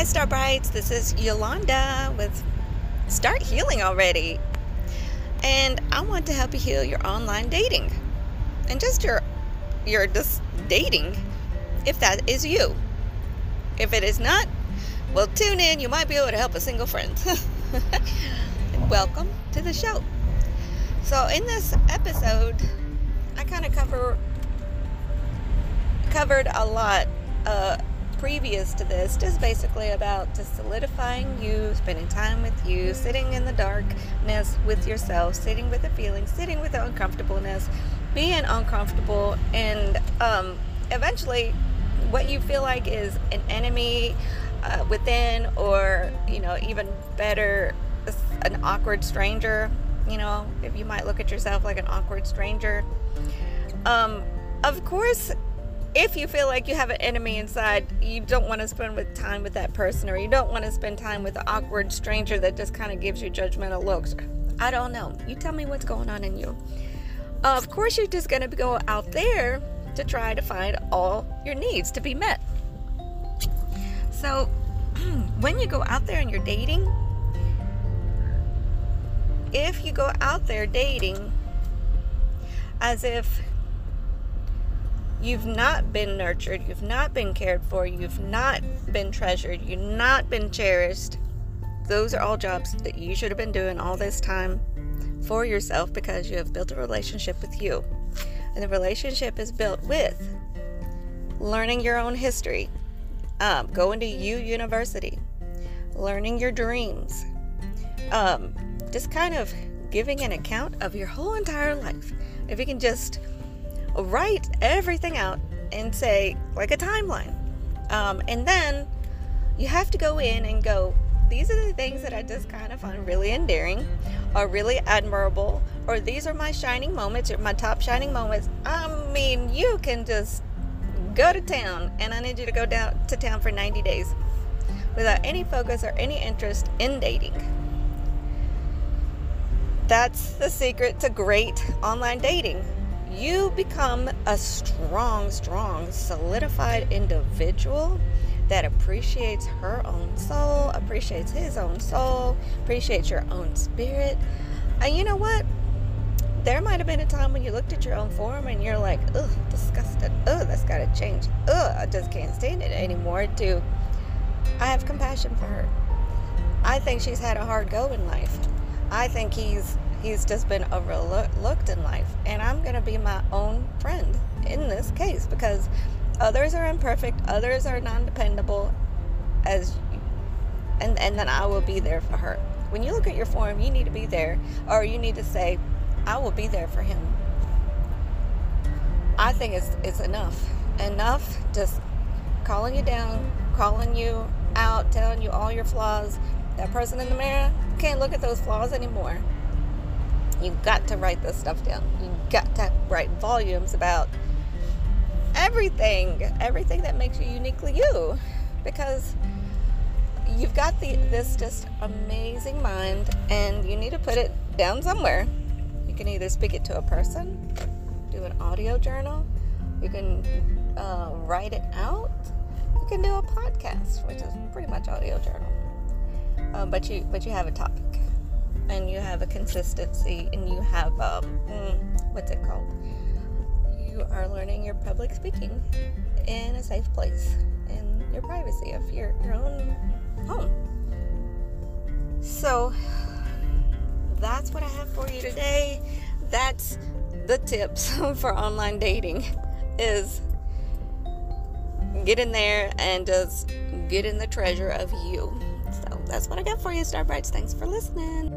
Hi, Star Brights. This is Yolanda with Start Healing Already. And I want to help you heal your online dating and just your your just dating if that is you. If it is not, well, tune in. You might be able to help a single friend. Welcome to the show. So, in this episode, I kind of cover covered a lot uh, previous to this, just basically about just solidifying you, spending time with you, sitting in the darkness with yourself, sitting with the feelings, sitting with the uncomfortableness, being uncomfortable, and um, eventually, what you feel like is an enemy uh, within, or you know, even better, an awkward stranger. You know, if you might look at yourself like an awkward stranger. Um, of course, if you feel like you have an enemy inside, you don't want to spend with time with that person, or you don't want to spend time with an awkward stranger that just kind of gives you judgmental looks. I don't know. You tell me what's going on in you. Of course, you're just going to go out there to try to find all your needs to be met. So, when you go out there and you're dating, if you go out there dating as if you've not been nurtured, you've not been cared for, you've not been treasured, you've not been cherished. Those are all jobs that you should have been doing all this time for yourself because you have built a relationship with you. And the relationship is built with learning your own history, um, going to U University, learning your dreams, um, just kind of giving an account of your whole entire life. If you can just write everything out and say, like a timeline. Um, and then you have to go in and go, these are the things that I just kind of find really endearing or really admirable, or these are my shining moments or my top shining moments. I mean, you can just go to town, and I need you to go down to town for 90 days without any focus or any interest in dating. That's the secret to great online dating you become a strong, strong, solidified individual that appreciates her own soul, appreciates his own soul, appreciates your own spirit. And you know what? There might have been a time when you looked at your own form and you're like, ugh, disgusted. Ugh, that's got to change. Ugh, I just can't stand it anymore. To, I have compassion for her. I think she's had a hard go in life. I think he's he's just been overlooked in life. And I'm going to be my own friend in this case because others are imperfect, others are non dependable, as and, and then I will be there for her. When you look at your form, you need to be there, or you need to say, I will be there for him. I think it's, it's enough. Enough just calling you down, calling you out, telling you all your flaws. That person in the mirror can't look at those flaws anymore. You got to write this stuff down. You've got to write volumes about everything, everything that makes you uniquely you, because you've got the this just amazing mind, and you need to put it down somewhere. You can either speak it to a person, do an audio journal, you can uh, write it out, you can do a podcast, which is pretty much audio journal. Um, but you but you have a topic and you have a consistency and you have um, mm, what's it called? You are learning your public speaking in a safe place in your privacy of your, your own home. So that's what i have for you today. That's the tips for online dating is get in there and just get in the treasure of you. So that's what i got for you star brights thanks for listening